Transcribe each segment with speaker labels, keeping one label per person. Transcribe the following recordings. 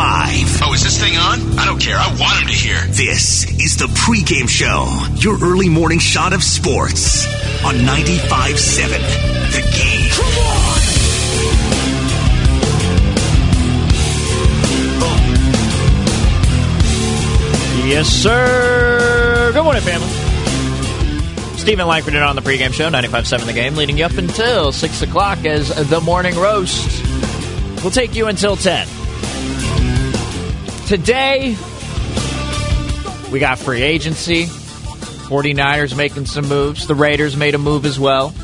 Speaker 1: and we're live.
Speaker 2: Oh, is this thing on? I don't care. I want him to hear.
Speaker 1: This is the pregame show, your early morning shot of sports on 95.7 The Game. Come on!
Speaker 3: Yes, sir. Good morning, family. Steven Langford on the pregame show, 95.7 The Game, leading you up until 6 o'clock as the morning roast. We'll take you until 10. Today, we got free agency. 49ers making some moves. The Raiders made a move as well.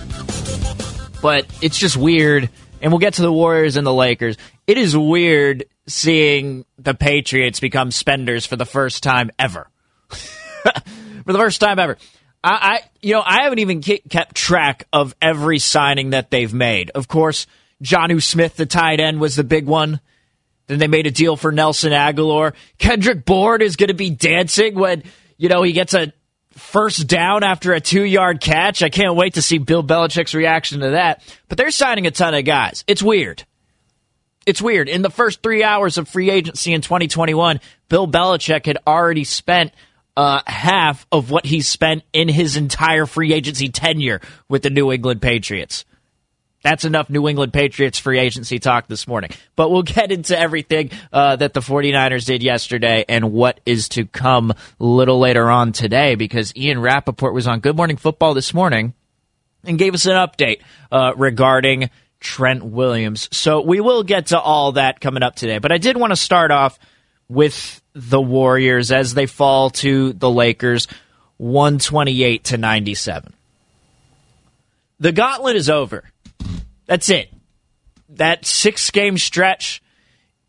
Speaker 3: But it's just weird. And we'll get to the Warriors and the Lakers. It is weird seeing the Patriots become spenders for the first time ever. for the first time ever. I, I, you know, I haven't even kept track of every signing that they've made. Of course, Jonnu Smith, the tight end, was the big one. Then they made a deal for Nelson Agholor. Kendrick Bourne is going to be dancing when, you know, he gets a first down after a two yard catch. I can't wait to see Bill Belichick's reaction to that. But they're signing a ton of guys. It's weird. It's weird. In the first three hours of free agency in 2021, Bill Belichick had already spent uh, half of what he spent in his entire free agency tenure with the New England Patriots. That's enough New England Patriots free agency talk this morning. But we'll get into everything uh, that the 49ers did yesterday and what is to come a little later on today because Ian Rapoport was on Good Morning Football this morning and gave us an update uh, regarding Trent Williams. So we will get to all that coming up today. But I did want to start off with the Warriors as they fall to the Lakers 128 to 97. The gauntlet is over. That's it. That six game stretch,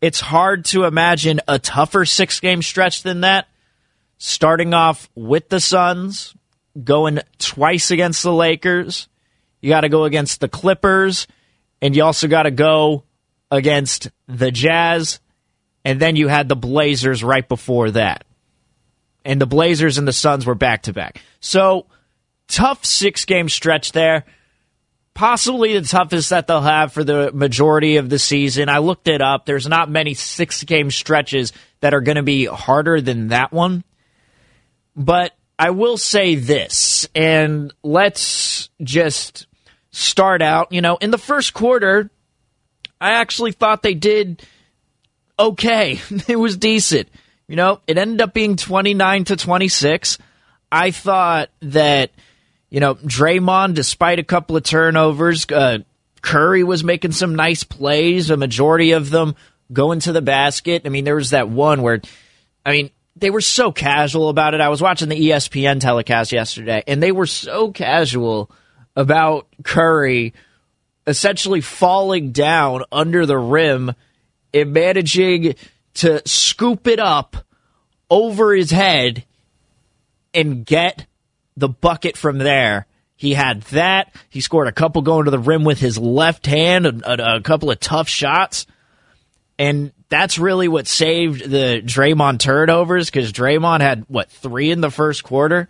Speaker 3: it's hard to imagine a tougher six game stretch than that. Starting off with the Suns, going twice against the Lakers. You got to go against the Clippers, and you also got to go against the Jazz. And then you had the Blazers right before that. And the Blazers and the Suns were back to back. So, tough six game stretch there possibly the toughest that they'll have for the majority of the season. I looked it up. There's not many six game stretches that are going to be harder than that one. But I will say this, and let's just start out. You know, in the first quarter, I actually thought they did okay. it was decent. You know, it ended up being 29 to 26. I thought that you know, Draymond, despite a couple of turnovers, uh, Curry was making some nice plays, a majority of them going to the basket. I mean, there was that one where, I mean, they were so casual about it. I was watching the ESPN telecast yesterday, and they were so casual about Curry essentially falling down under the rim and managing to scoop it up over his head and get the bucket from there. He had that. He scored a couple going to the rim with his left hand, a, a, couple of tough shots. And that's really what saved the Draymond turnovers because Draymond had, what, three in the first quarter?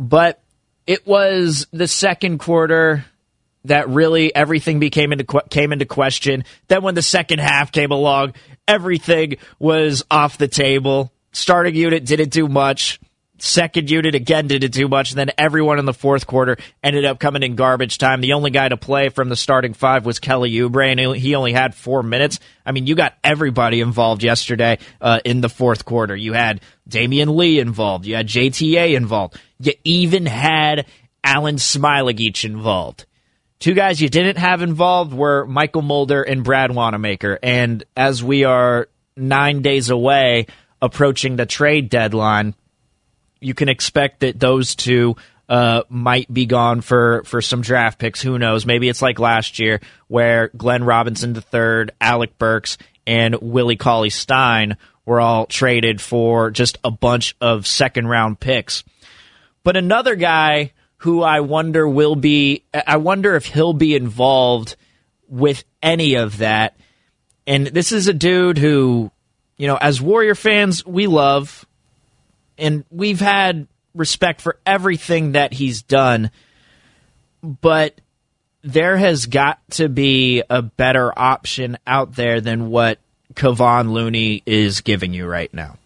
Speaker 3: But it was the second quarter that really everything became into came into question. Then when the second half came along, everything was off the table. Starting unit didn't do much second unit again didn't do much. And then everyone in the fourth quarter ended up coming in garbage time. The only guy to play from the starting five was Kelly Oubre, and he only had four minutes. I mean, you got everybody involved yesterday uh, in the fourth quarter. You had Damion Lee involved. You had JTA involved. You even had Alen Smailagic involved. Two guys you didn't have involved were Mychal Mulder and Brad Wanamaker. And as we are nine days away approaching the trade deadline, you can expect that those two uh, might be gone for, for some draft picks. Who knows? Maybe it's like last year where Glenn Robinson III, Alec Burks, and Willie Cauley Stein were all traded for just a bunch of second round picks. But another guy who I wonder will be, I wonder if he'll be involved with any of that. And this is a dude who, you know, as Warrior fans, we love and we've had respect for everything that he's done, but there has got to be a better option out there than what Kevon Looney is giving you right now.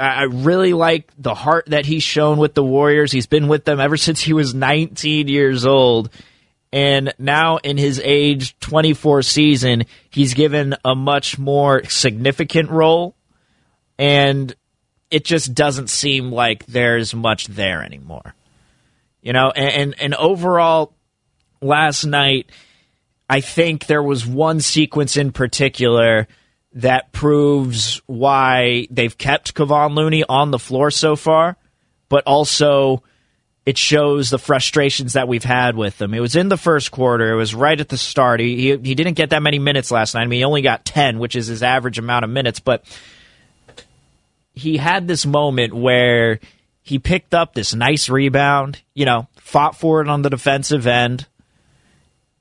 Speaker 3: I really like the heart that he's shown with the Warriors. He's been with them ever since he was 19 years old. And now in his age 24 season, he's given a much more significant role. And it just doesn't seem like there's much there anymore. You know, and, and, and overall, last night, I think there was one sequence in particular that proves why they've kept Kevon Looney on the floor so far, but also it shows the frustrations that we've had with him. It was in the first quarter. It was right at the start. He, he, he didn't get that many minutes last night. I mean, he only got 10, which is his average amount of minutes, but he had this moment where he picked up this nice rebound, you know, fought for it on the defensive end.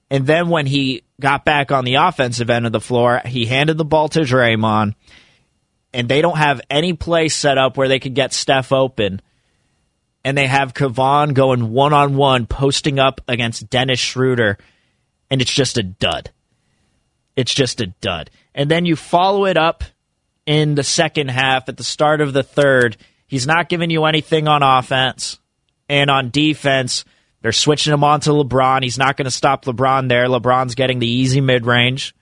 Speaker 3: And then when he got back on the offensive end of the floor, he handed the ball to Draymond, and they don't have any play set up where they could get Steph open. And they have Kevon going one on one, posting up against Dennis Schroeder, and it's just a dud. It's just a dud. And then you follow it up in the second half at the start of the third. He's not giving you anything on offense and on defense. They're switching him on to LeBron. He's not going to stop LeBron there. LeBron's getting the easy mid range.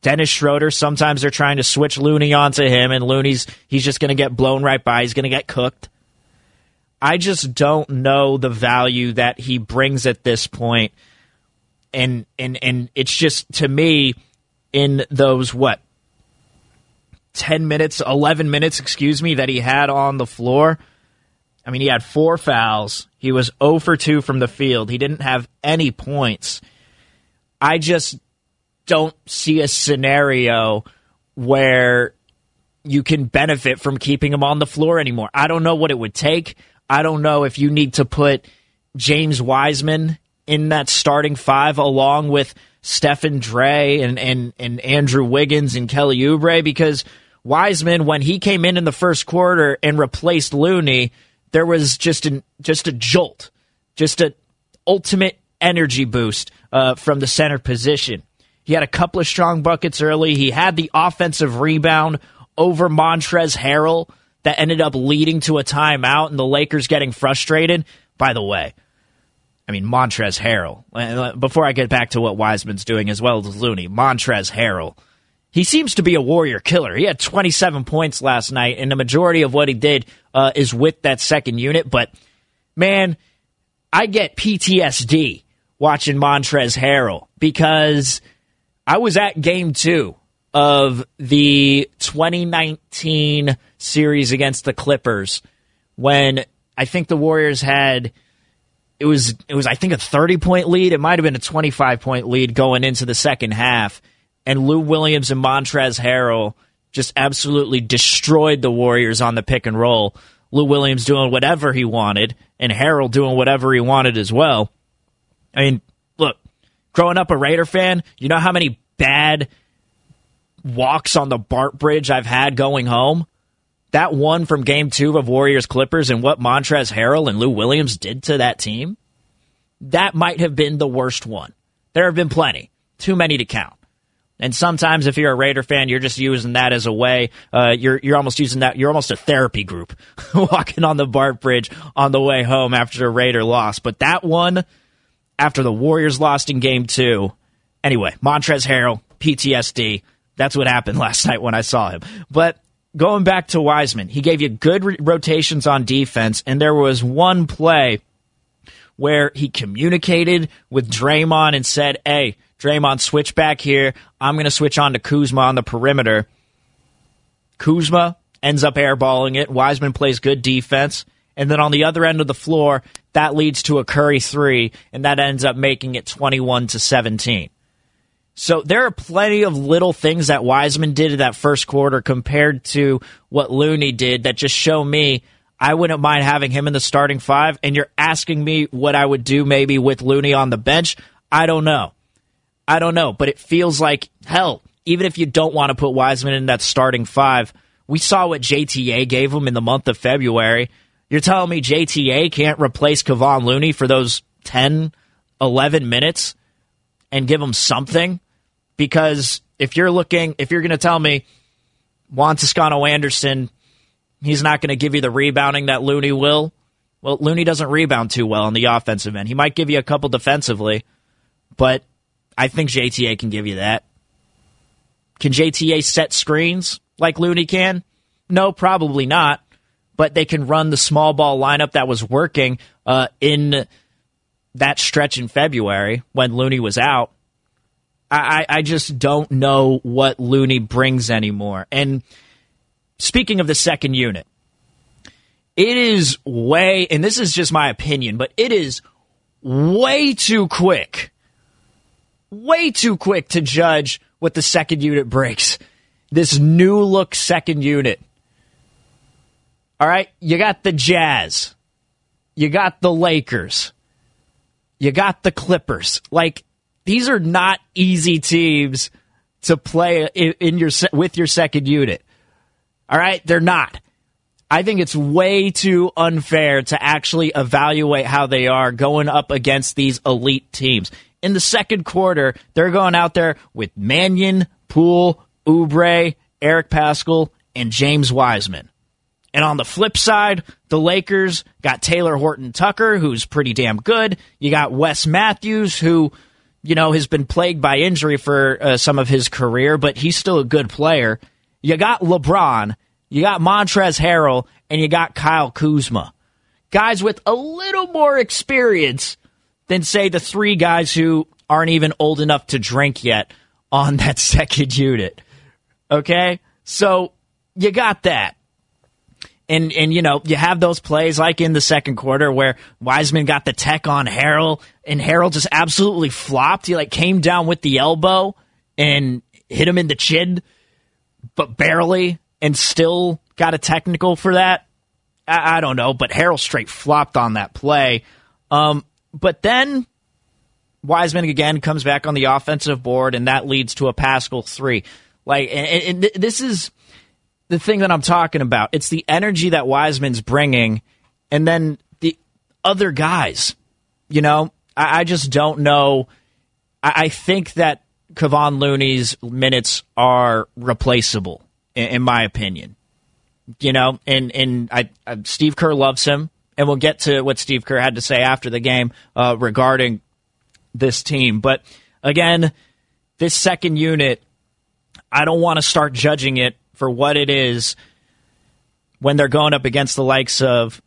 Speaker 3: Dennis Schroeder, sometimes they're trying to switch Looney onto him, and Looney's he's just going to get blown right by. He's going to get cooked. I just don't know the value that he brings at this point. And and and it's just to me in those what 10 minutes, 11 minutes, excuse me, that he had on the floor. I mean, he had four fouls. He was 0 for 2 from the field. He didn't have any points. I just don't see a scenario where you can benefit from keeping him on the floor anymore. I don't know what it would take. I don't know if you need to put James Wiseman in that starting five along with Stephen Dre and, and, and Andrew Wiggins and Kelly Oubre because – Wiseman, when he came in in the first quarter and replaced Looney, there was just an just a jolt, just an ultimate energy boost uh, from the center position. He had a couple of strong buckets early. He had the offensive rebound over Montrez Harrell that ended up leading to a timeout and the Lakers getting frustrated. By the way, I mean Montrezl Harrell. Before I get back to what Wiseman's doing as well as Looney, Montrezl Harrell he seems to be a warrior killer. He had 27 points last night, and the majority of what he did uh, is with that second unit. But man, I get PTSD watching Montrezl Harrell because I was at game two of the 2019 series against the Clippers when I think the Warriors had it was it was I think a 30 point lead. It might have been a 25 point lead going into the second half and Lou Williams and Montrezl Harrell just absolutely destroyed the Warriors on the pick and roll. Lou Williams doing whatever he wanted, and Harrell doing whatever he wanted as well. I mean, look, growing up a Raider fan, you know how many bad walks on the BART Bridge I've had going home? That one from game two of Warriors Clippers and what Montrezl Harrell and Lou Williams did to that team, that might have been the worst one. There have been plenty, too many to count. And sometimes, if you're a Raider fan, you're just using that as a way. Uh, you're you're almost using that. You're almost a therapy group, walking on the BART Bridge on the way home after a Raider loss. But that one, after the Warriors lost in Game Two, anyway, Montrezl Harrell, PTSD. That's what happened last night when I saw him. But going back to Wiseman, he gave you good re- rotations on defense, and there was one play where he communicated with Draymond and said, "Hey." Draymond switch back here. I'm going to switch on to Kuzma on the perimeter. Kuzma ends up airballing it. Wiseman plays good defense. And then on the other end of the floor, that leads to a Curry three, and that ends up making it 21 to 17. So there are plenty of little things that Wiseman did in that first quarter compared to what Looney did that just show me I wouldn't mind having him in the starting five. And you're asking me what I would do maybe with Looney on the bench. I don't know. I don't know, but it feels like hell. Even if you don't want to put Wiseman in that starting five, we saw what JTA gave him in the month of February. You're telling me JTA can't replace Kevon Looney for those 10, 11 minutes and give him something? Because if you're looking, if you're going to tell me Juan Toscano Anderson, he's not going to give you the rebounding that Looney will. Well, Looney doesn't rebound too well on the offensive end. He might give you a couple defensively, but I think JTA can give you that. Can JTA set screens like Looney can? No, probably not. But they can run the small ball lineup that was working uh, in that stretch in February when Looney was out. I, I just don't know what Looney brings anymore. And speaking of the second unit, it is way, and this is just my opinion, but it is way too quick, way too quick to judge what the second unit breaks. This new look second unit. All right, you got the Jazz, you got the Lakers, you got the Clippers. Like, these are not easy teams to play in your with your second unit. All right, they're not. I think it's way too unfair to actually evaluate how they are going up against these elite teams. In the second quarter, they're going out there with Mannion, Poole, Oubre, Eric Paschall, and James Wiseman. And on the flip side, the Lakers got Talen Horton Tucker, who's pretty damn good. You got Wes Matthews, who you know, has been plagued by injury for uh, some of his career, but he's still a good player. You got LeBron, you got Montrezl Harrell, and you got Kyle Kuzma. Guys with a little more experience than, say, the three guys who aren't even old enough to drink yet on that second unit. Okay? So you got that and and you know you have those plays like in the second quarter where Wiseman got the tech on Harrell and Harrell just absolutely flopped. He like came down with the elbow and hit him in the chin, but barely, and still got a technical for that. I, I don't know, but Harrell straight flopped on that play. Um, but then Wiseman again comes back on the offensive board, and that leads to a Paschall three. Like, and, and this is the thing that I'm talking about. It's the energy that Wiseman's bringing, and then the other guys. You know, I, I just don't know. I, I, think that Kevon Looney's minutes are replaceable, in, in my opinion. You know, and and I, I, Steve Kerr loves him, and we'll get to what Steve Kerr had to say after the game uh, regarding this team. But again, this second unit, I don't want to start judging it for what it is when they're going up against the likes of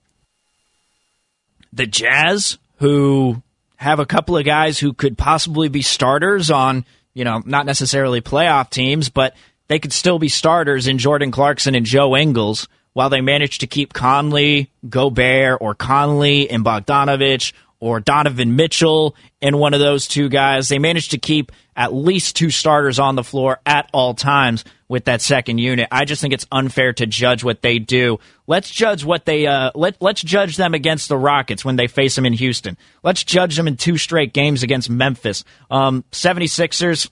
Speaker 3: the Jazz, who have a couple of guys who could possibly be starters on, you know, not necessarily playoff teams, but they could still be starters in Jordan Clarkson and Joe Ingles while they manage to keep Conley, Gobert, or Conley and Bogdanovic or Donovan Mitchell and one of those two guys. They managed to keep at least two starters on the floor at all times with that second unit. I just think it's unfair to judge what they do. Let's judge what they uh, let let's judge them against the Rockets when they face them in Houston. Let's judge them in two straight games against Memphis. Um 76ers,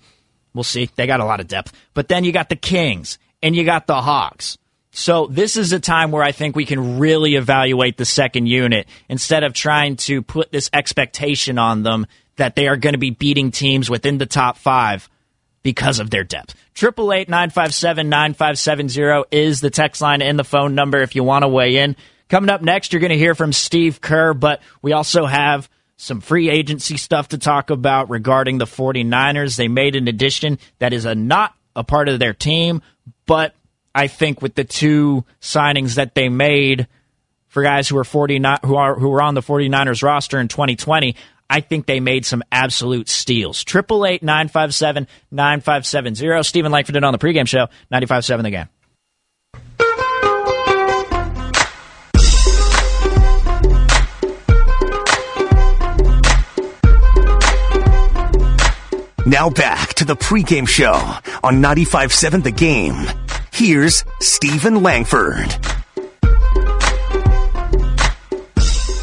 Speaker 3: we'll see. They got a lot of depth. But then you got the Kings and you got the Hawks. So this is a time where I think we can really evaluate the second unit instead of trying to put this expectation on them that they are going to be beating teams within the top five because of their depth. Triple eight nine five seven nine five seven zero is the text line and the phone number if you want to weigh in. Coming up next, you're going to hear from Steve Kerr, but we also have some free agency stuff to talk about regarding the 49ers. They made an addition that is a not a part of their team, but I think with the two signings that they made for guys who are 49 who are who were on the 49ers roster in 2020, I think they made some absolute steals. Triple eight nine five seven nine five seven zero. Steven Langford on the pregame show, 95.7 the game.
Speaker 1: Now back to the pregame show on 95.7 The Game. Here's Steven Langford.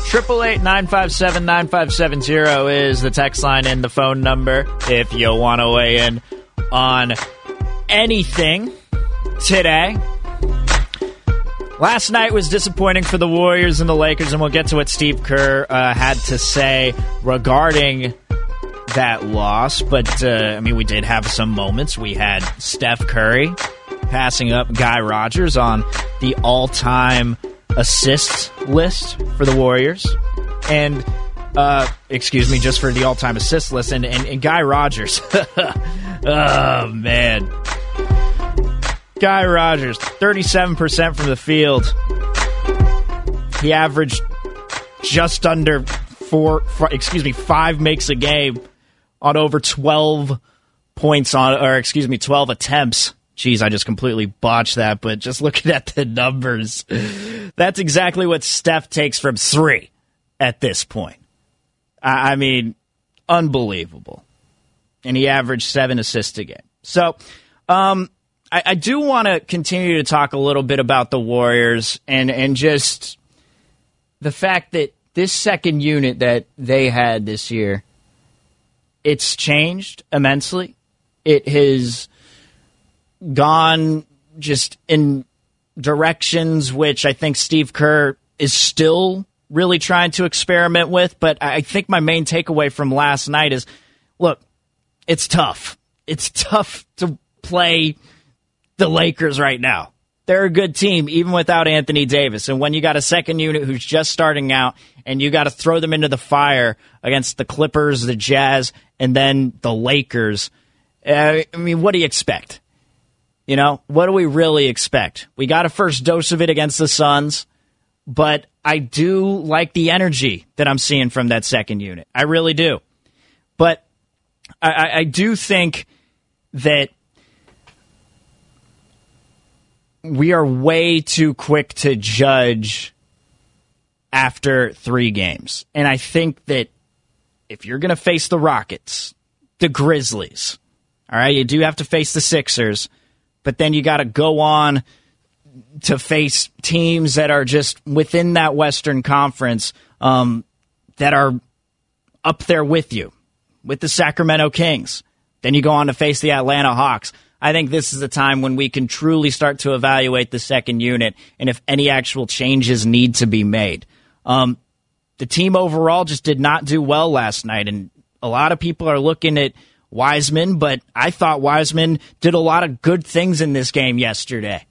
Speaker 3: Triple eight nine five seven nine five seven zero is the text line and the phone number if you want to weigh in on anything today. Last night was disappointing for the Warriors and the Lakers, and we'll get to what Steve Kerr uh, had to say regarding that loss, but uh, I mean, we did have some moments. We had Steph Curry passing up Guy Rodgers on the all time assists list for the Warriors. And, uh, excuse me, just for the all time assist list. And, and, and Guy Rodgers. oh, man. Guy Rodgers, 37% from the field. He averaged just under four, four, excuse me, five makes a game on over 12 points on, or excuse me, 12 attempts. Jeez, I just completely botched that, but just looking at the numbers, that's exactly what Steph takes from three at this point. I, I mean, unbelievable. And he averaged seven assists a game. So, um, I, I do want to continue to talk a little bit about the Warriors and, and just the fact that this second unit that they had this year, it's changed immensely. It has gone just in directions which I think Steve Kerr is still really trying to experiment with. But I think my main takeaway from last night is look, it's tough. It's tough to play the Lakers right now. They're a good team, even without Anthony Davis. And when you got a second unit who's just starting out and you got to throw them into the fire against the Clippers, the Jazz, and then the Lakers, uh, I mean, what do you expect? You know, what do we really expect? We got a first dose of it against the Suns, but I do like the energy that I'm seeing from that second unit. I really do. But I, I do think that we are way too quick to judge after three games. And I think that if you're going to face the Rockets, the Grizzlies, all right, you do have to face the Sixers, but then you got to go on to face teams that are just within that Western Conference um, that are up there with you, with the Sacramento Kings. Then you go on to face the Atlanta Hawks. I think this is the time when we can truly start to evaluate the second unit and if any actual changes need to be made. Um, the team overall just did not do well last night, and a lot of people are looking at Wiseman, but I thought Wiseman did a lot of good things in this game yesterday.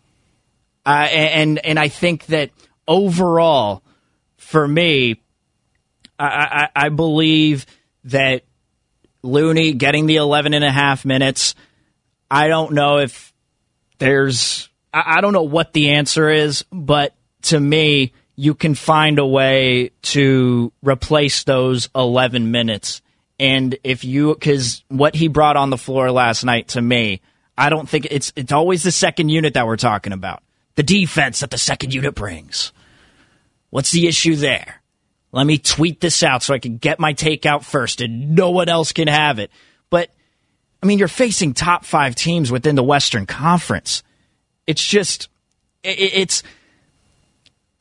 Speaker 3: Uh, and and I think that overall, for me, I, I, I believe that Looney getting the 11 and a half minutes – I don't know if there's, I don't know what the answer is, but to me, you can find a way to replace those 11 minutes. And if you, because what he brought on the floor last night to me, I don't think it's, it's always the second unit that we're talking about. The defense that the second unit brings. What's the issue there? Let me tweet this out so I can get my takeout first and no one else can have it. But I mean, you're facing top five teams within the Western Conference. It's just, it's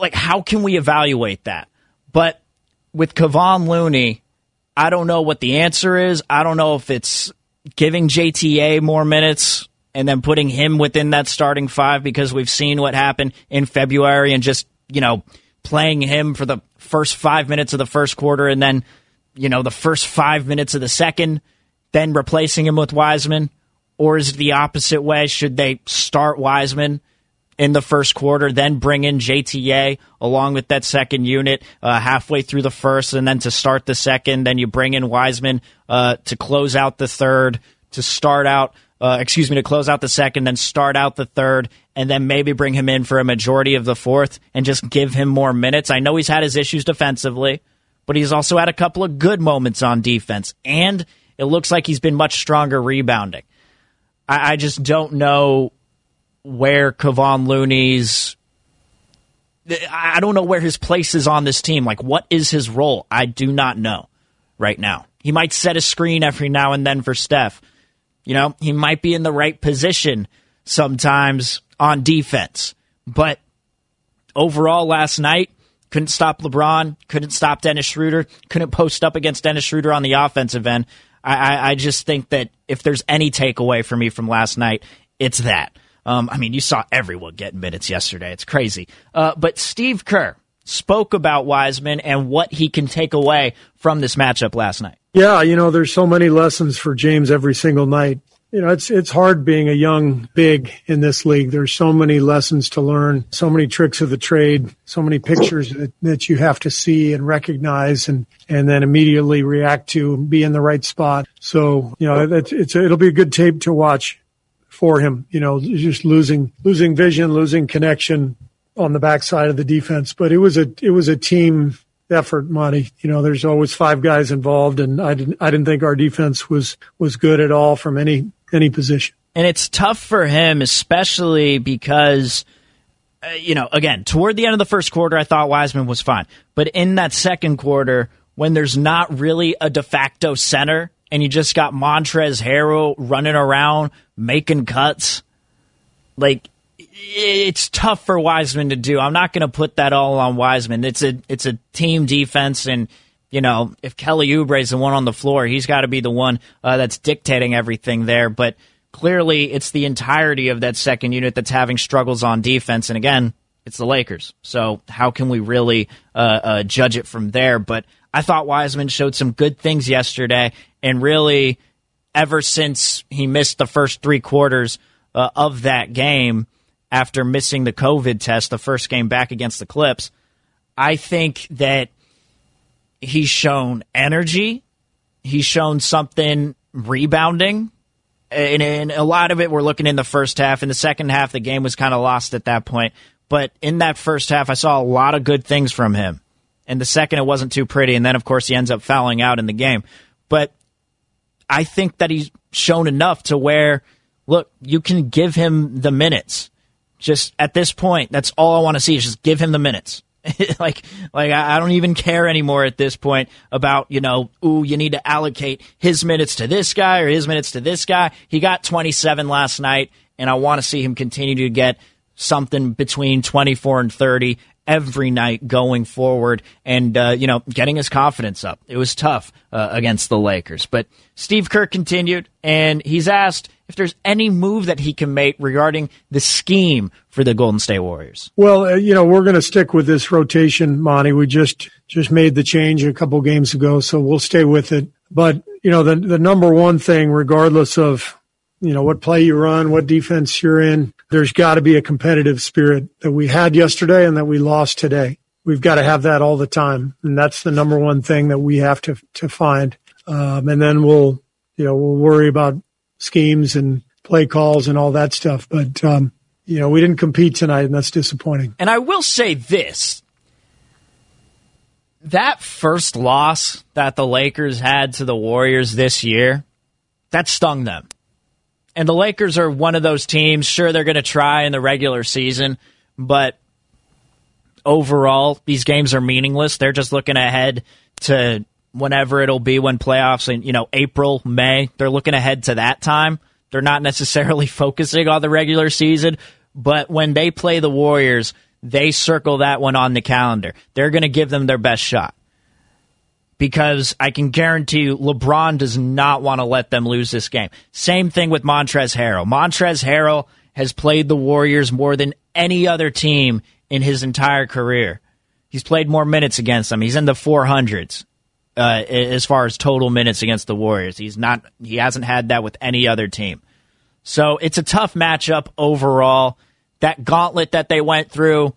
Speaker 3: like, how can we evaluate that? But with Kevon Looney, I don't know what the answer is. I don't know if it's giving JTA more minutes and then putting him within that starting five because we've seen what happened in February and just, you know, playing him for the first five minutes of the first quarter and then, you know, the first five minutes of the second then replacing him with Wiseman? Or is it the opposite way? Should they start Wiseman in the first quarter, then bring in JTA along with that second unit uh, halfway through the first, and then to start the second, then you bring in Wiseman uh, to close out the third, to start out, uh, excuse me, to close out the second, then start out the third, and then maybe bring him in for a majority of the fourth and just give him more minutes. I know he's had his issues defensively, but he's also had a couple of good moments on defense, and it looks like he's been much stronger rebounding. I, I just don't know where Kevon Looney's. I don't know where his place is on this team. Like, what is his role? I do not know right now. He might set a screen every now and then for Steph. You know, he might be in the right position sometimes on defense. But overall, last night, couldn't stop LeBron, couldn't stop Dennis Schroeder, couldn't post up against Dennis Schroeder on the offensive end. I, I just think that if there's any takeaway for me from last night, it's that. Um, I mean, you saw everyone get minutes yesterday. It's crazy. Uh, but Steve Kerr, spoke about Wiseman and what he can take away from this matchup last night.
Speaker 4: Yeah, you know, there's so many lessons for James every single night. You know, it's it's hard being a young big in this league. There's so many lessons to learn, so many tricks of the trade, so many pictures that, that you have to see and recognize and and then immediately react to, be in the right spot. So, you know, it's, it's it'll be a good tape to watch for him. You know, just losing losing vision, losing connection on the backside of the defense. But it was a it was a team effort, Monty. You know, there's always five guys involved, and I didn't I didn't think our defense was was good at all from any any position.
Speaker 3: And it's tough for him, especially because. Uh, you know, again, toward the end of the first quarter, I thought Wiseman was fine. But in that second quarter, when there's not really a de facto center and you just got Montrez Harrell running around making cuts, like it's tough for Wiseman to do. I'm not going to put that all on Wiseman. It's a it's a team defense, and you know if Kelly Oubre is the one on the floor, he's got to be the one uh, that's dictating everything there. But clearly, it's the entirety of that second unit that's having struggles on defense. And again, it's the Lakers. So how can we really uh, uh, judge it from there? But I thought Wiseman showed some good things yesterday, and really, ever since he missed the first three quarters uh, of that game after missing the COVID test, the first game back against the Clips, I think that he's shown energy. He's shown something rebounding. And, and a lot of it we're looking in the first half. In the second half, the game was kind of lost at that point. But in that first half, I saw a lot of good things from him. And the second, it wasn't too pretty. And then, of course, he ends up fouling out in the game. But I think that he's shown enough to where, look, you can give him the minutes. Just at this point, that's all I want to see is just give him the minutes. like, like I don't even care anymore at this point about you know, ooh, you need to allocate his minutes to this guy or his minutes to this guy. He got 27 last night, and I want to see him continue to get something between 24 and 30 every night going forward and, uh, you know, getting his confidence up. It was tough uh, against the Lakers. But Steve Kerr continued, and he's asked if there's any move that he can make regarding the scheme for the Golden State Warriors.
Speaker 4: Well, uh, you know, we're going to stick with this rotation, Monty. We just just made the change a couple games ago, so we'll stay with it. But, you know, the the number one thing regardless of you know, what play you run, what defense you're in. There's got to be a competitive spirit that we had yesterday and that we lost today. We've got to have that all the time. And that's the number one thing that we have to, to find. Um, and then we'll, you know, we'll worry about schemes and play calls and all that stuff. But, um, you know, we didn't compete tonight and that's disappointing.
Speaker 3: And I will say this. That first loss that the Lakers had to the Warriors this year, that stung them. And the Lakers are one of those teams. Sure, they're going to try in the regular season, but overall, these games are meaningless. They're just looking ahead to whenever it'll be when playoffs in, you know, April, May. They're looking ahead to that time. They're not necessarily focusing on the regular season, but when they play the Warriors, they circle that one on the calendar. They're going to give them their best shot because I can guarantee you LeBron does not want to let them lose this game. Same thing with Montrezl Harrell. Montrezl Harrell has played the Warriors more than any other team in his entire career. He's played more minutes against them. He's in the 400s uh, as far as total minutes against the Warriors. He's not. He hasn't had that with any other team. So it's a tough matchup overall. That gauntlet that they went through.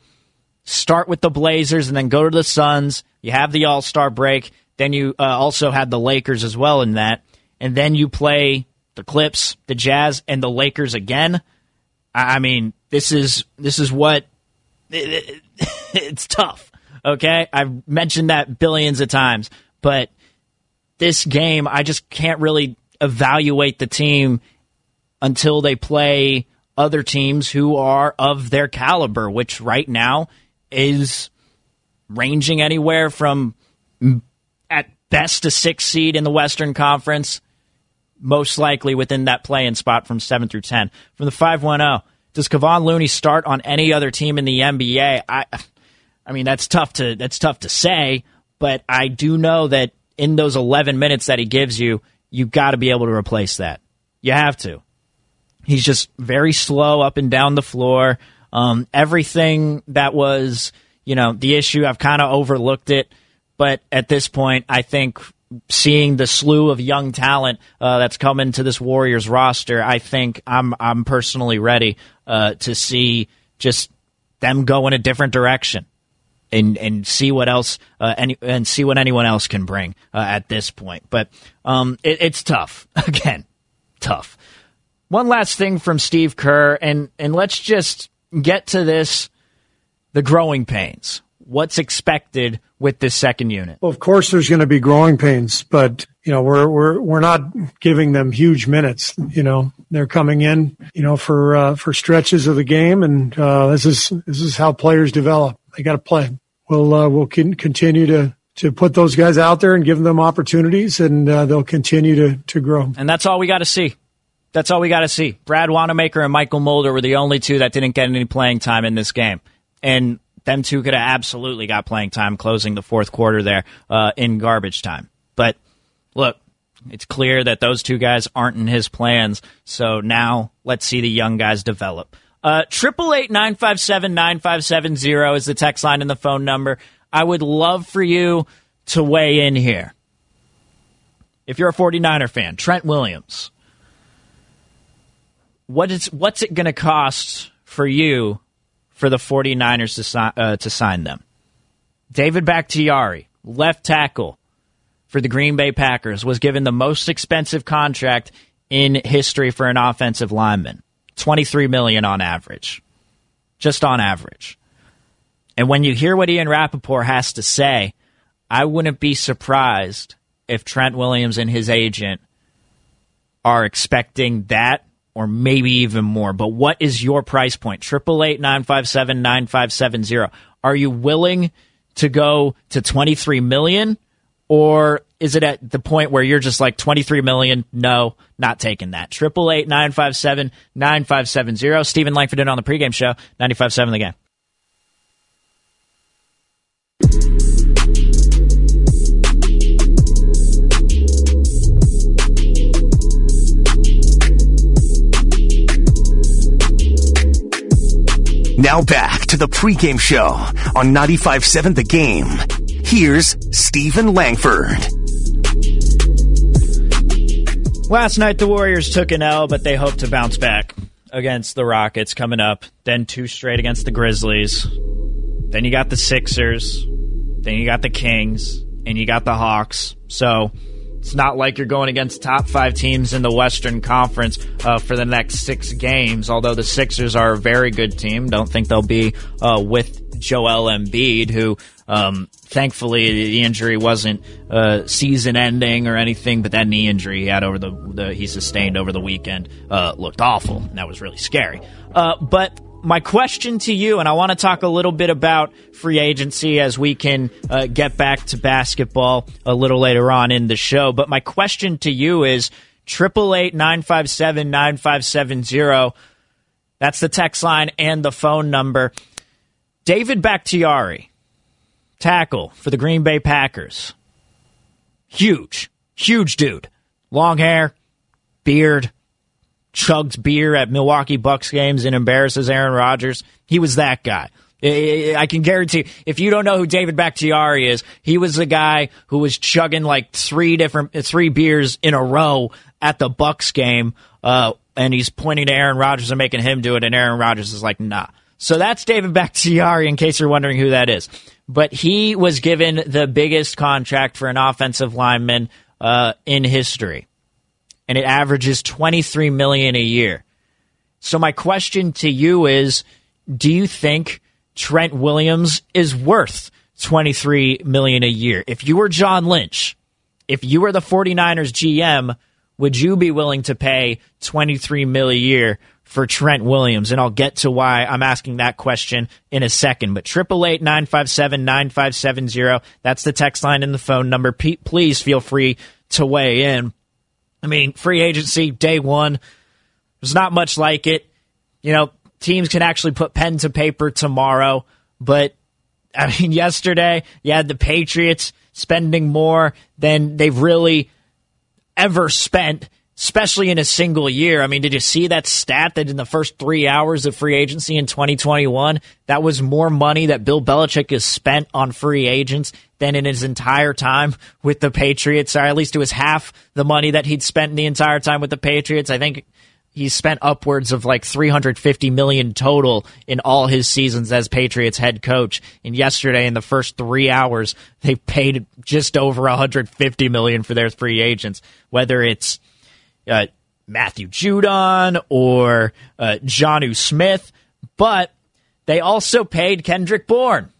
Speaker 3: Start with the Blazers and then go to the Suns. You have the All Star break. Then you uh, also had the Lakers as well in that. And then you play the Clips, the Jazz, and the Lakers again. I mean, this is this is what it, it, it's tough. Okay, I've mentioned that billions of times, but this game, I just can't really evaluate the team until they play other teams who are of their caliber, which right now is ranging anywhere from best a six seed in the Western Conference, most likely within that play-in spot from seven through ten. From the five one zero, oh, does Kevon Looney start on any other team in the NBA? I, I mean that's tough to that's tough to say, but I do know that in those eleven minutes that he gives you, you've got to be able to replace that. You have to. He's just very slow up and down the floor. Um, everything that was you know, the issue. I've kind of overlooked it, but at this point, I think seeing the slew of young talent uh, that's coming to this Warriors roster, I think I'm I'm personally ready uh, to see just them go in a different direction and and see what else uh, any and see what anyone else can bring uh, at this point. But um, it, it's tough again, tough. One last thing from Steve Kerr, and and let's just get to this: the growing pains. What's expected with this second unit?
Speaker 4: Well, of course, there's going to be growing pains, but you know we're we're we're not giving them huge minutes. You know they're coming in, you know, for uh, for stretches of the game, and uh, this is this is how players develop. They got to play. We'll uh, we'll continue to to put those guys out there and give them opportunities, and uh, they'll continue to to grow.
Speaker 3: And that's all we got to see. That's all we got to see. Brad Wanamaker and Mychal Mulder were the only two that didn't get any playing time in this game, and them two could have absolutely got playing time closing the fourth quarter there uh, in garbage time. But look, it's clear that those two guys aren't in his plans. So now let's see the young guys develop. Uh, triple eight nine five seven nine five seven zero is the text line and the phone number. I would love for you to weigh in here. If you're a 49er fan, Trent Williams, what is what's it going to cost for you for the 49ers to, si- uh, to sign them? David Bakhtiari, left tackle for the Green Bay Packers, was given the most expensive contract in history for an offensive lineman. 23 million on average. Just on average. And when you hear what Ian Rapoport has to say, I wouldn't be surprised if Trent Williams and his agent are expecting that or maybe even more. But what is your price point? Triple eight nine five seven nine five seven zero. Are you willing to go to twenty three million, or is it at the point where you're just like twenty three million? No, not taking that. Triple eight nine five seven nine five seven zero. Steven Langford in on the pregame show ninety five seven the game.
Speaker 1: Now back to the pregame show on 95.7 The Game. Here's Steven Langford.
Speaker 3: Last night the Warriors took an L, but they hope to bounce back against the Rockets coming up. Then two straight against the Grizzlies. Then you got the Sixers. Then you got the Kings. And you got the Hawks. So it's not like you're going against top five teams in the Western Conference uh, for the next six games. Although the Sixers are a very good team, don't think they'll be uh, with Joel Embiid, who um, thankfully the injury wasn't uh, season-ending or anything, but that knee injury he had over the, the he sustained over the weekend uh, looked awful. That was really scary. Uh, but my question to you, and I want to talk a little bit about free agency as we can uh, get back to basketball a little later on in the show. But my question to you is triple eight nine five seven nine five seven zero. That's the text line and the phone number. David Bakhtiari, tackle for the Green Bay Packers. Huge, huge dude. Long hair, beard, chugs beer at Milwaukee Bucks games and embarrasses Aaron Rodgers. He was that guy. I can guarantee if you don't know who David Bakhtiari is, he was the guy who was chugging like three different three beers in a row at the Bucks game, uh, and he's pointing to Aaron Rodgers and making him do it, and Aaron Rodgers is like, nah. So that's David Bakhtiari, in case you're wondering who that is. But he was given the biggest contract for an offensive lineman uh, in history and it averages 23 million a year. So my question to you is do you think Trent Williams is worth 23 million a year? If you were John Lynch, if you were the 49ers GM, would you be willing to pay 23 mil a year for Trent Williams? And I'll get to why I'm asking that question in a second. But 888-957-9570, that's the text line and the phone number. P- please feel free to weigh in. I mean, free agency day one, there's not much like it. You know, teams can actually put pen to paper tomorrow, but I mean, yesterday you had the Patriots spending more than they've really ever spent especially in a single year. I mean, did you see that stat that in the first three hours of free agency in 2021, that was more money that Bill Belichick has spent on free agents than in his entire time with the Patriots, or at least it was half the money that he'd spent in the entire time with the Patriots. I think he spent upwards of like 350 million total in all his seasons as Patriots head coach. And yesterday, in the first three hours, they paid just over 150 million for their free agents. Whether it's uh, Matthew Judon or uh, Jonnu Smith, but they also paid Kendrick Bourne.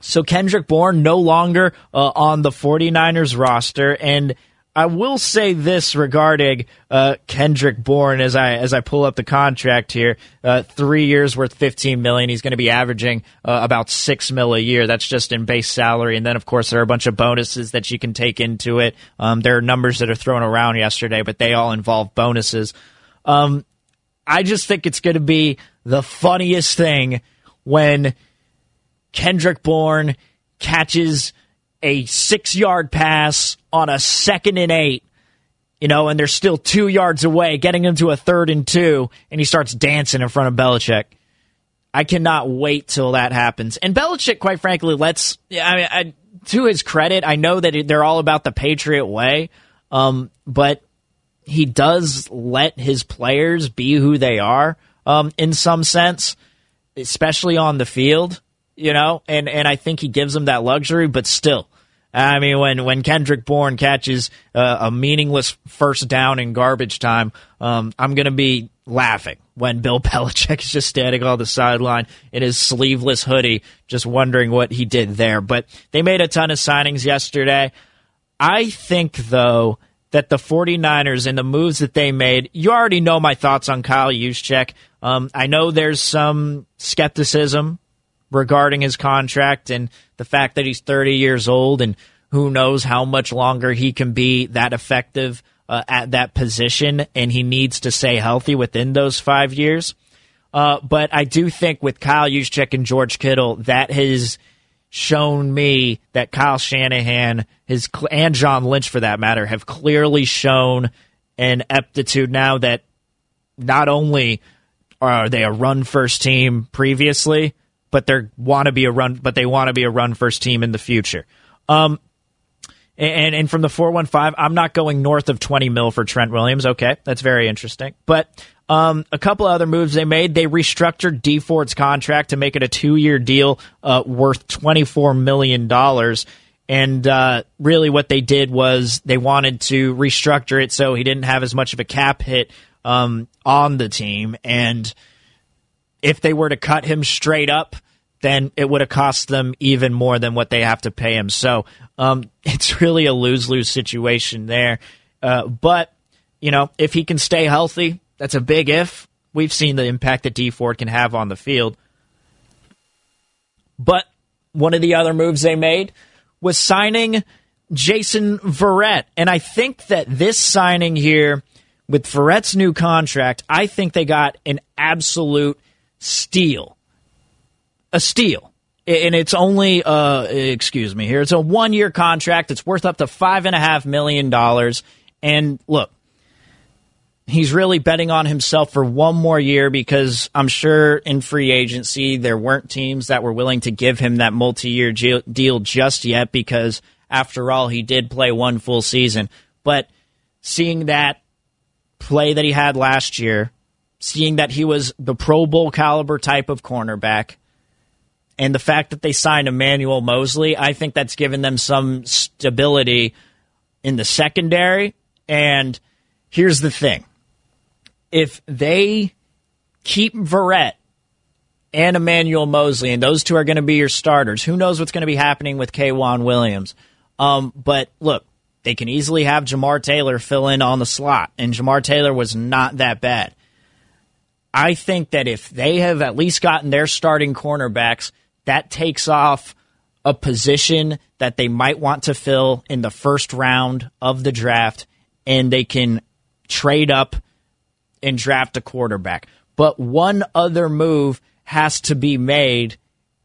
Speaker 3: So Kendrick Bourne no longer uh, on the 49ers roster, and I will say this regarding uh, Kendrick Bourne as I as I pull up the contract here. Uh, three years worth fifteen million. He's going to be averaging uh, about six mil a year. That's just in base salary, and then of course there are a bunch of bonuses that you can take into it. Um, there are numbers that are thrown around yesterday, but they all involve bonuses. Um, I just think it's going to be the funniest thing when Kendrick Bourne catches a six yard pass on a second and eight, you know, and they're still two yards away, getting into a third and two, and he starts dancing in front of Belichick. I cannot wait till that happens. And Belichick, quite frankly, lets, I mean, I, to his credit, I know that they're all about the Patriot way, um, but he does let his players be who they are um, in some sense, especially on the field, you know, and, and I think he gives them that luxury, but still, I mean, when, when Kendrick Bourne catches uh, a meaningless first down in garbage time, um, I'm going to be laughing when Bill Belichick is just standing on the sideline in his sleeveless hoodie, just wondering what he did there. But they made a ton of signings yesterday. I think, though, that the 49ers and the moves that they made, you already know my thoughts on Kyle Juszczyk. Um, I know there's some skepticism regarding his contract and the fact that he's 30 years old and who knows how much longer he can be that effective uh, at that position and he needs to stay healthy within those five years. Uh, but I do think with Kyle Juszczyk and George Kittle, that has shown me that Kyle Shanahan his, and John Lynch, for that matter, have clearly shown an aptitude now that not only are they a run first team previously, but they want to be a run, but they want to be a run first team in the future. Um, and and from the four one five, I'm not going north of twenty mil for Trent Williams. Okay, that's very interesting. But um, a couple other moves they made. They restructured Dee Ford's contract to make it a two year deal uh, worth twenty four million dollars. And uh, really, what they did was they wanted to restructure it so he didn't have as much of a cap hit um, on the team. And if they were to cut him straight up, then it would have cost them even more than what they have to pay him. So um, it's really a lose lose situation there. Uh, but, you know, if he can stay healthy, that's a big if. We've seen the impact that Dee Ford can have on the field. But one of the other moves they made was signing Jason Verrett. And I think that this signing here with Verrett's new contract, I think they got an absolute steal. A steal. And it's only, uh, excuse me here, it's a one year contract. It's worth up to $5.5 million. And look, he's really betting on himself for one more year because I'm sure in free agency there weren't teams that were willing to give him that multi year deal just yet because, after all, he did play one full season. But seeing that play that he had last year, seeing that he was the Pro Bowl caliber type of cornerback, and the fact that they signed Emmanuel Moseley, I think that's given them some stability in the secondary. And here's the thing if they keep Verrett and Emmanuel Moseley, and those two are going to be your starters, who knows what's going to be happening with K'Waun Williams? Um, but look, they can easily have Jamar Taylor fill in on the slot, and Jamar Taylor was not that bad. I think that if they have at least gotten their starting cornerbacks, that takes off a position that they might want to fill in the first round of the draft, and they can trade up and draft a quarterback. But one other move has to be made,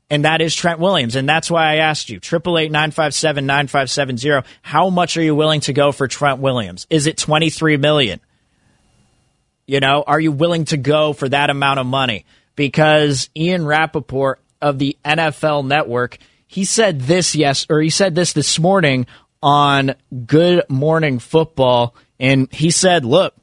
Speaker 3: and that is Trent Williams. And that's why I asked you, 888 How much are you willing to go for Trent Williams? Is it 23 million? You know, are you willing to go for that amount of money? Because Ian Rapoport of the NFL Network, he said this yes, or he said this this morning on Good Morning Football, and he said, "Look,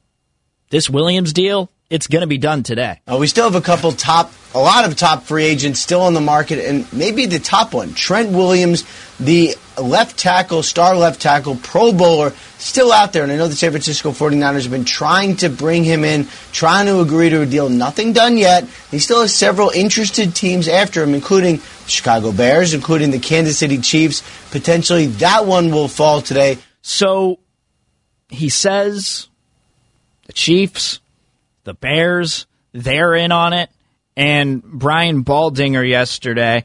Speaker 3: this Williams deal, it's going to be done today."
Speaker 5: Uh, we still have a couple top, a lot of top free agents still on the market, and maybe the top one, Trent Williams, the left tackle, star left tackle, Pro Bowler, still out there. And I know the San Francisco 49ers have been trying to bring him in, trying to agree to a deal. Nothing done yet. He still has several interested teams after him, including Chicago Bears, including the Kansas City Chiefs. Potentially that one will fall today.
Speaker 3: So he says the Chiefs, the Bears, they're in on it. And Brian Baldinger yesterday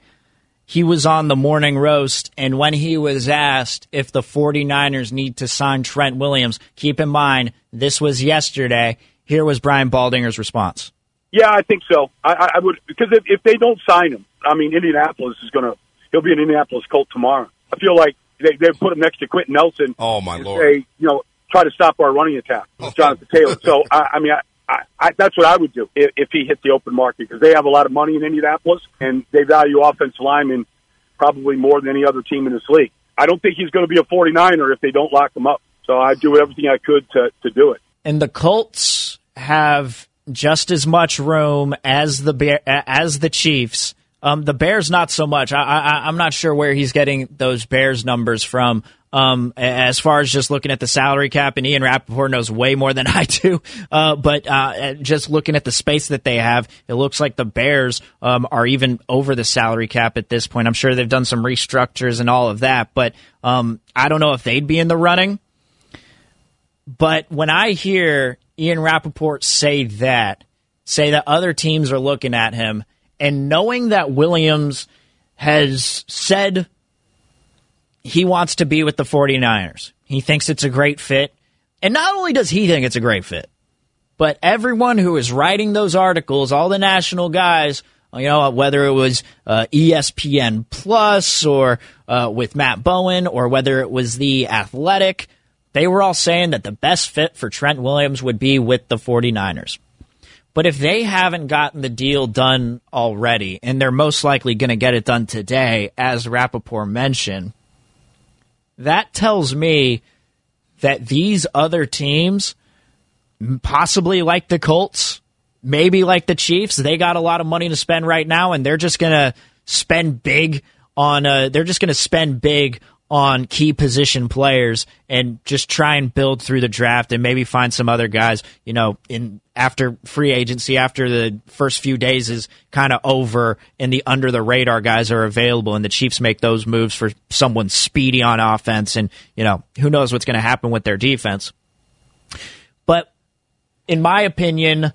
Speaker 3: he was on the morning roast, and when he was asked if the 49ers need to sign Trent Williams, keep in mind, this was yesterday. Here was Brian Baldinger's response.
Speaker 6: Yeah, I think so. I, I would, because if, if they don't sign him, I mean, Indianapolis is going to, he'll be an Indianapolis Colt tomorrow. I feel like they, they put him next to Quenton Nelson.
Speaker 7: Oh, my Lord.
Speaker 6: Say, you know, try to stop our running attack oh. with Jonathan Taylor. So, I, I mean, I, I, I, that's what I would do if, if he hit the open market because they have a lot of money in Indianapolis and they value offensive linemen probably more than any other team in this league. I don't think he's going to be a 49er if they don't lock him up. So I do everything I could to, to do it.
Speaker 3: And the Colts have just as much room as the Bear, as the Chiefs. Um, the Bears not so much. I, I, I'm not sure where he's getting those Bears numbers from. Um, as far as just looking at the salary cap, and Ian Rapoport knows way more than I do. Uh, but uh, just looking at the space that they have, it looks like the Bears um, are even over the salary cap at this point. I'm sure they've done some restructures and all of that, but um, I don't know if they'd be in the running. But when I hear Ian Rapoport say that, say that other teams are looking at him, and knowing that Williams has said he wants to be with the 49ers. He thinks it's a great fit. And not only does he think it's a great fit, but everyone who is writing those articles, all the national guys, you know, whether it was uh, ESPN Plus or uh, with Matt Bowen or whether it was The Athletic, they were all saying that the best fit for Trent Williams would be with the 49ers. But if they haven't gotten the deal done already, and they're most likely going to get it done today, as Rapoport mentioned, that tells me that these other teams, possibly like the Colts, maybe like the Chiefs, they got a lot of money to spend right now, and they're just going to spend big on. Uh, they're just going to spend big on key position players and just try and build through the draft and maybe find some other guys, you know, in after free agency, after the first few days is kind of over and the under the radar guys are available and the Chiefs make those moves for someone speedy on offense and, you know, who knows what's going to happen with their defense. But in my opinion,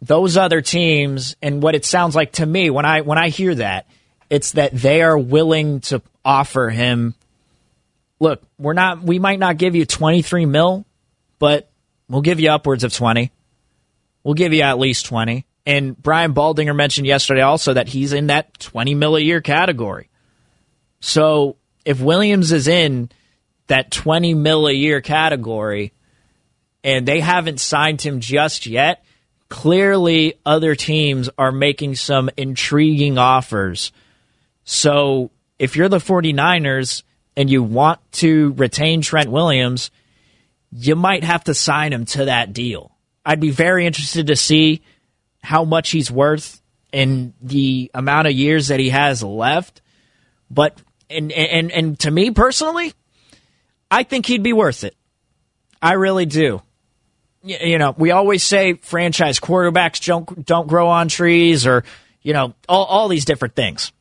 Speaker 3: those other teams and what it sounds like to me when I when I hear that, it's that they are willing to offer him look, we're not we might not give you 23 mil, but we'll give you upwards of 20. We'll give you at least 20. And Brian Baldinger mentioned yesterday also that he's in that 20 mil a year category. So if Williams is in that 20 mil a year category and they haven't signed him just yet, clearly other teams are making some intriguing offers. So if you're the 49ers, and you want to retain Trent Williams, you might have to sign him to that deal. I'd be very interested to see how much he's worth in the amount of years that he has left. But and and and to me personally, I think he'd be worth it. I really do. You know, we always say franchise quarterbacks don't don't grow on trees, or you know, all all these different things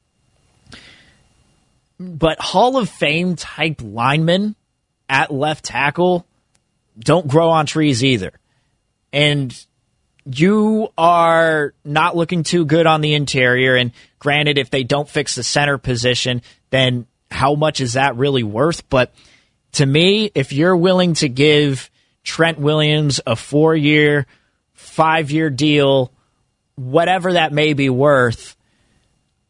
Speaker 3: but Hall of Fame type linemen at left tackle don't grow on trees either. And you are not looking too good on the interior. And granted, if they don't fix the center position, then how much is that really worth? But to me, if you're willing to give Trent Williams a four year, five year deal, whatever that may be worth,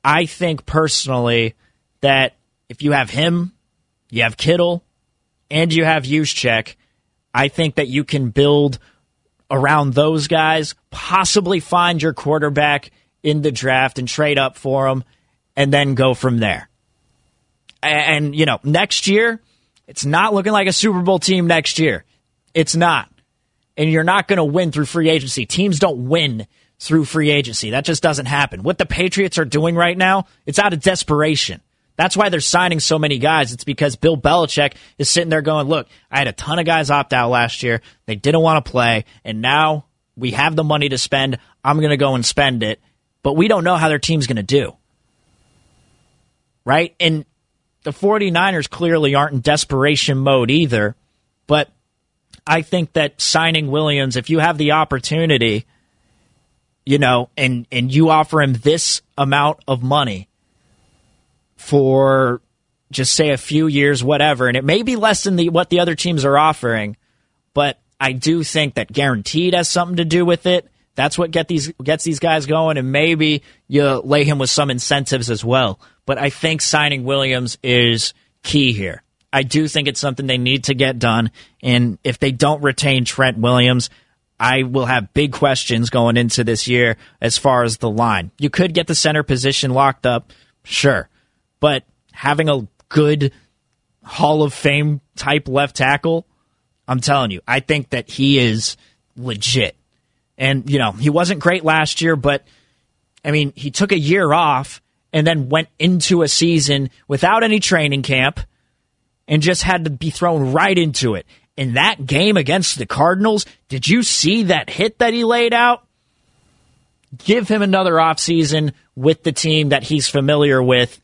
Speaker 3: I think personally that if you have him, you have Kittle, and you have Juszczyk, I think that you can build around those guys, possibly find your quarterback in the draft and trade up for him, and then go from there. And, and you know, next year, it's not looking like a Super Bowl team next year. It's not. And you're not going to win through free agency. Teams don't win through free agency. That just doesn't happen. What the Patriots are doing right now, it's out of desperation. That's why they're signing so many guys. It's because Bill Belichick is sitting there going, look, I had a ton of guys opt out last year. They didn't want to play. And now we have the money to spend. I'm going to go and spend it. But we don't know how their team's going to do. Right? And the 49ers clearly aren't in desperation mode either. But I think that signing Williams, if you have the opportunity, you know, and, and you offer him this amount of money, for just say a few years, whatever, and it may be less than the what the other teams are offering, but I do think that guaranteed has something to do with it. That's what get these gets these guys going, and maybe you lay him with some incentives as well. But I think signing Williams is key here. I do think it's something they need to get done, and if they don't retain Trent Williams, I will have big questions going into this year as far as the line. You could get the center position locked up, sure but having a good Hall of Fame type left tackle, I'm telling you, I think that he is legit. And, you know, he wasn't great last year, but I mean, he took a year off and then went into a season without any training camp and just had to be thrown right into it. In that game against the Cardinals, did you see that hit that he laid out? Give him another offseason with the team that he's familiar with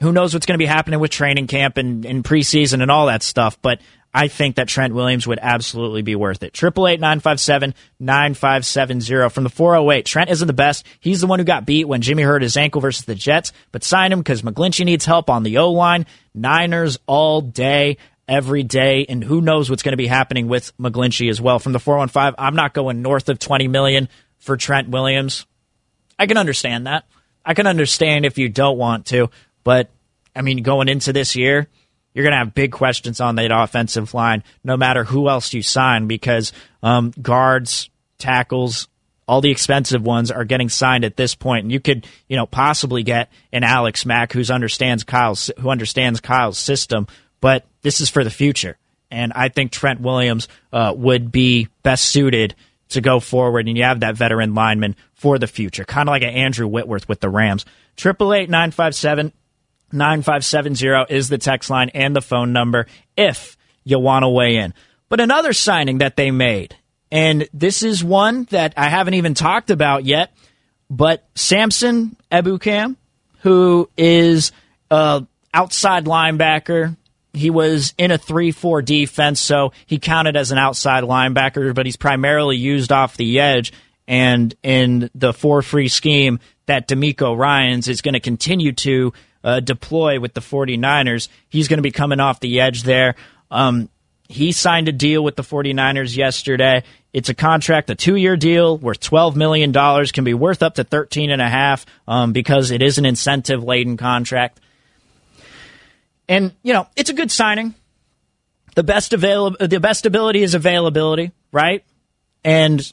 Speaker 3: who knows what's going to be happening with training camp and, and preseason and all that stuff, but I think that Trent Williams would absolutely be worth it. Triple eight nine five seven nine five seven zero from the four oh eight. Trent isn't the best. He's the one who got beat when Jimmy hurt his ankle versus the Jets, but sign him because McGlinchey needs help on the O line. Niners all day, every day, and who knows what's going to be happening with McGlinchey as well. From the four oh one five, I'm not going north of twenty million for Trent Williams. I can understand that. I can understand if you don't want to, but I mean, going into this year, you're going to have big questions on that offensive line, no matter who else you sign, because um, guards, tackles, all the expensive ones are getting signed at this point. point, and you could, you know, possibly get an Alex Mack who understands Kyle's who understands Kyle's system, but this is for the future, and I think Trent Williams uh, would be best suited to go forward, and you have that veteran lineman for the future, kind of like an Andrew Whitworth with the Rams. Triple eight nine five seven 9570 is the text line and the phone number if you want to weigh in. But another signing that they made, and this is one that I haven't even talked about yet, but Samson Ebukam, who is a outside linebacker. He was in a 3 4 defense, so he counted as an outside linebacker, but he's primarily used off the edge. And in the 4 free scheme that DeMeco Ryans is going to continue to uh, deploy with the 49ers. He's going to be coming off the edge there. Um, he signed a deal with the 49ers yesterday. It's a contract, a two-year deal worth $12 million, can be worth up to 13 and a half um, because it is an incentive-laden contract. And, you know, it's a good signing. The best avail- the best ability is availability, right? And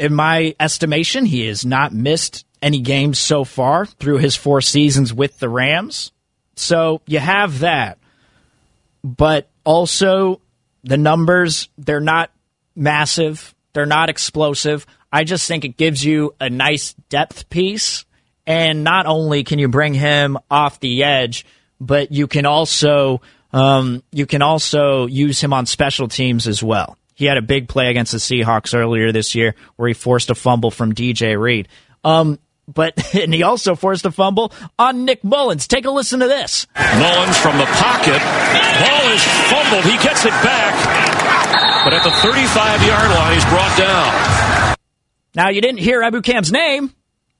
Speaker 3: in my estimation, he has not missed any games so far through his four seasons with the Rams. So you have that. But also, the numbers, they're not massive, they're not explosive. I just think it gives you a nice depth piece. And not only can you bring him off the edge, but you can also um, you can also use him on special teams as well. He had a big play against the Seahawks earlier this year where he forced a fumble from DJ Reed. Um, but and he also forced a fumble on Nick Mullens. Take a listen to this.
Speaker 7: Mullens from the pocket. Ball is fumbled. He gets it back. But at the 35 yard line, he's brought down.
Speaker 3: Now, you didn't hear Ebukam's name,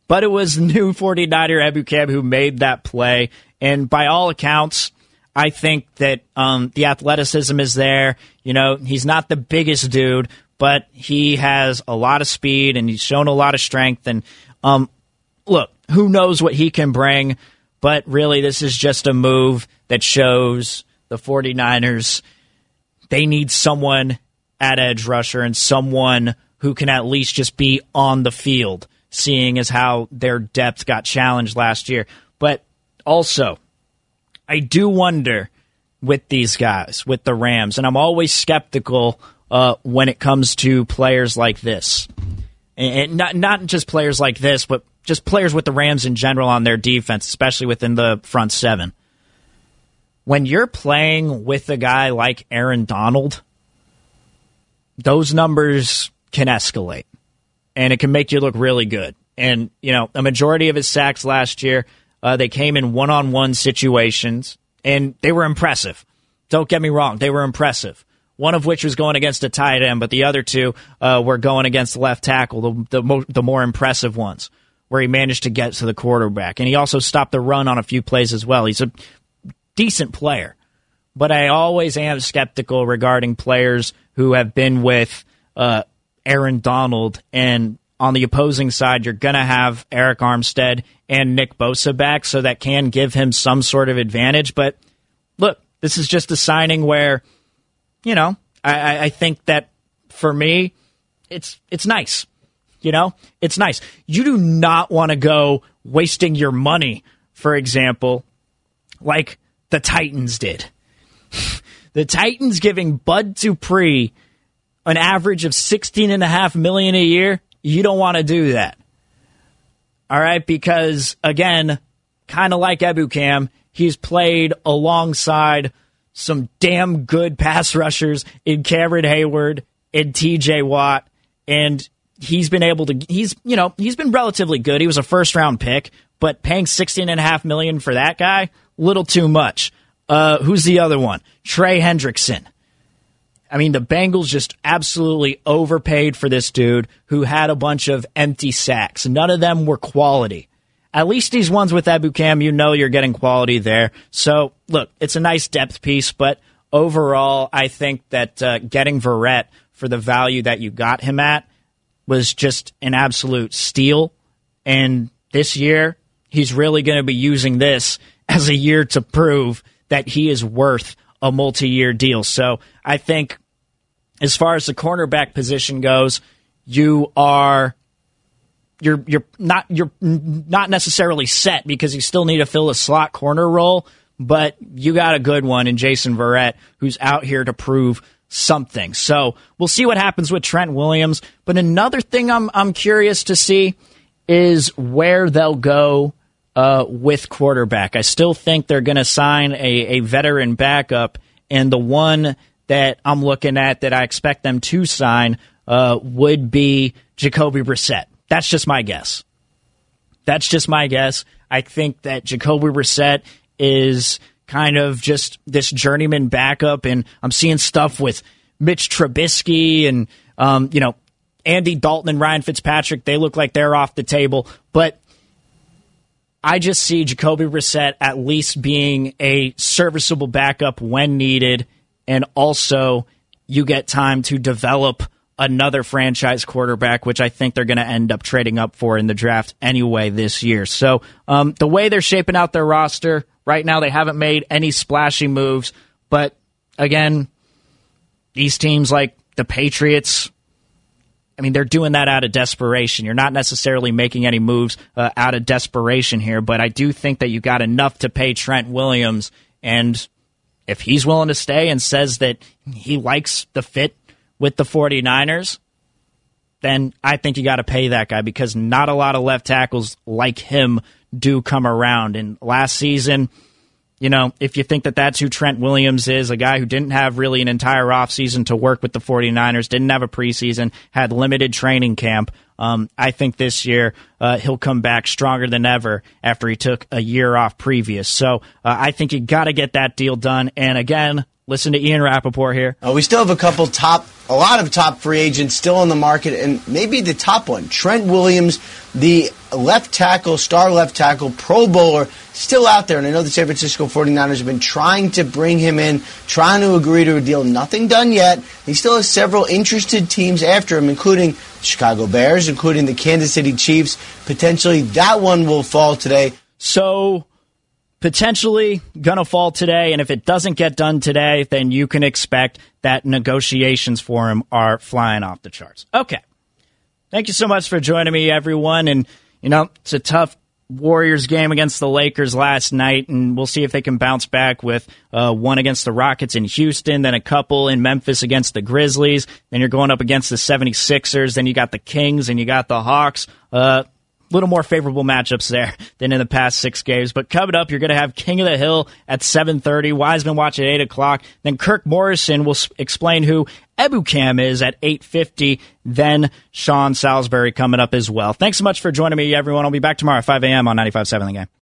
Speaker 3: but it was new 49er Ebukam who made that play. And by all accounts, I think that um, the athleticism is there. You know, he's not the biggest dude, but he has a lot of speed and he's shown a lot of strength. And um, look, who knows what he can bring, but really, this is just a move that shows the 49ers they need someone at edge rusher and someone who can at least just be on the field, seeing as how their depth got challenged last year. But also, I do wonder with these guys, with the Rams, and I'm always skeptical uh, when it comes to players like this. And not not just players like this, but just players with the Rams in general on their defense, especially within the front seven. When you're playing with a guy like Aaron Donald, those numbers can escalate and it can make you look really good. And, you know, a majority of his sacks last year, uh, they came in one on one situations and they were impressive. Don't get me wrong, they were impressive. One of which was going against a tight end, but the other two uh, were going against left tackle, the, the, mo- the more impressive ones, where he managed to get to the quarterback. And he also stopped the run on a few plays as well. He's a decent player. But I always am skeptical regarding players who have been with uh, Aaron Donald. And on the opposing side, you're going to have Arik Armstead and Nick Bosa back, so that can give him some sort of advantage. But look, this is just a signing where, you know, I, I think that for me, it's it's nice. You know, it's nice. You do not want to go wasting your money, for example, like the Titans did. the Titans giving Bud Dupree an average of sixteen and a half million a year, you don't want to do that. All right, because again, kind of like Ebukam, he's played alongside some damn good pass rushers in Cameron Heyward and TJ Watt, and he's been able to he's you know, he's been relatively good. He was a first round pick, but paying sixteen and a half million for that guy, little too much. Uh, who's the other one? Trey Hendrickson. I mean, the Bengals just absolutely overpaid for this dude who had a bunch of empty sacks. None of them were quality. At least these ones with Ebukam you know you're getting quality there. So, look, it's a nice depth piece, but overall, I think that uh, getting Verrett for the value that you got him at was just an absolute steal. And this year, he's really going to be using this as a year to prove that he is worth a multi-year deal. So I think as far as the cornerback position goes, you are you're you're not you're not necessarily set because you still need to fill a slot corner role, but you got a good one in Jason Verrett who's out here to prove something. So we'll see what happens with Trent Williams. But another thing I'm I'm curious to see is where they'll go uh, with quarterback. I still think they're going to sign a, a veteran backup, and the one that I'm looking at that I expect them to sign uh, would be Jacoby Brissett. That's just my guess. That's just my guess. I think that Jacoby Brissett is kind of just this journeyman backup, and I'm seeing stuff with Mitch Trubisky and um, you know Andy Dalton and Ryan Fitzpatrick. They look like they're off the table, but I just see Jacoby Brissett at least being a serviceable backup when needed, and also you get time to develop another franchise quarterback, which I think they're going to end up trading up for in the draft anyway this year. So um, the way they're shaping out their roster right now, they haven't made any splashy moves, but again, these teams like the Patriots, I mean, they're doing that out of desperation. You're not necessarily making any moves uh, out of desperation here, but I do think that you got enough to pay Trent Williams. And if he's willing to stay and says that he likes the fit with the 49ers, then I think you got to pay that guy because not a lot of left tackles like him do come around. And last season, you know, if you think that that's who Trent Williams is, a guy who didn't have really an entire offseason to work with the 49ers, didn't have a preseason, had limited training camp, um, I think this year uh, he'll come back stronger than ever after he took a year off previous. So uh, I think you got to get that deal done. And again, listen to Ian Rapoport here.
Speaker 5: Uh, we still have a couple top, a lot of top free agents still on the market, and maybe the top one, Trent Williams, the left tackle, star left tackle, Pro Bowler, still out there. And I know the San Francisco 49ers have been trying to bring him in, trying to agree to a deal. Nothing done yet. He still has several interested teams after him, including Chicago Bears, including the Kansas City Chiefs. Potentially that one will fall today.
Speaker 3: So potentially going to fall today. And if it doesn't get done today, then you can expect that negotiations for him are flying off the charts. Okay. Thank you so much for joining me, everyone. And, you know, it's a tough Warriors game against the Lakers last night, and we'll see if they can bounce back with uh, one against the Rockets in Houston, then a couple in Memphis against the Grizzlies. Then you're going up against the 76ers. Then you got the Kings and you got the Hawks. Uh, little more favorable matchups there than in the past six games. But coming up, you're going to have King of the Hill at 7.30, Wiseman watch at 8 o'clock. Then Kirk Morrison will explain who Ebukam is at 8.50. Then Sean Salisbury coming up as well. Thanks so much for joining me, everyone. I'll be back tomorrow at 5 a.m. on 95.7 The Game.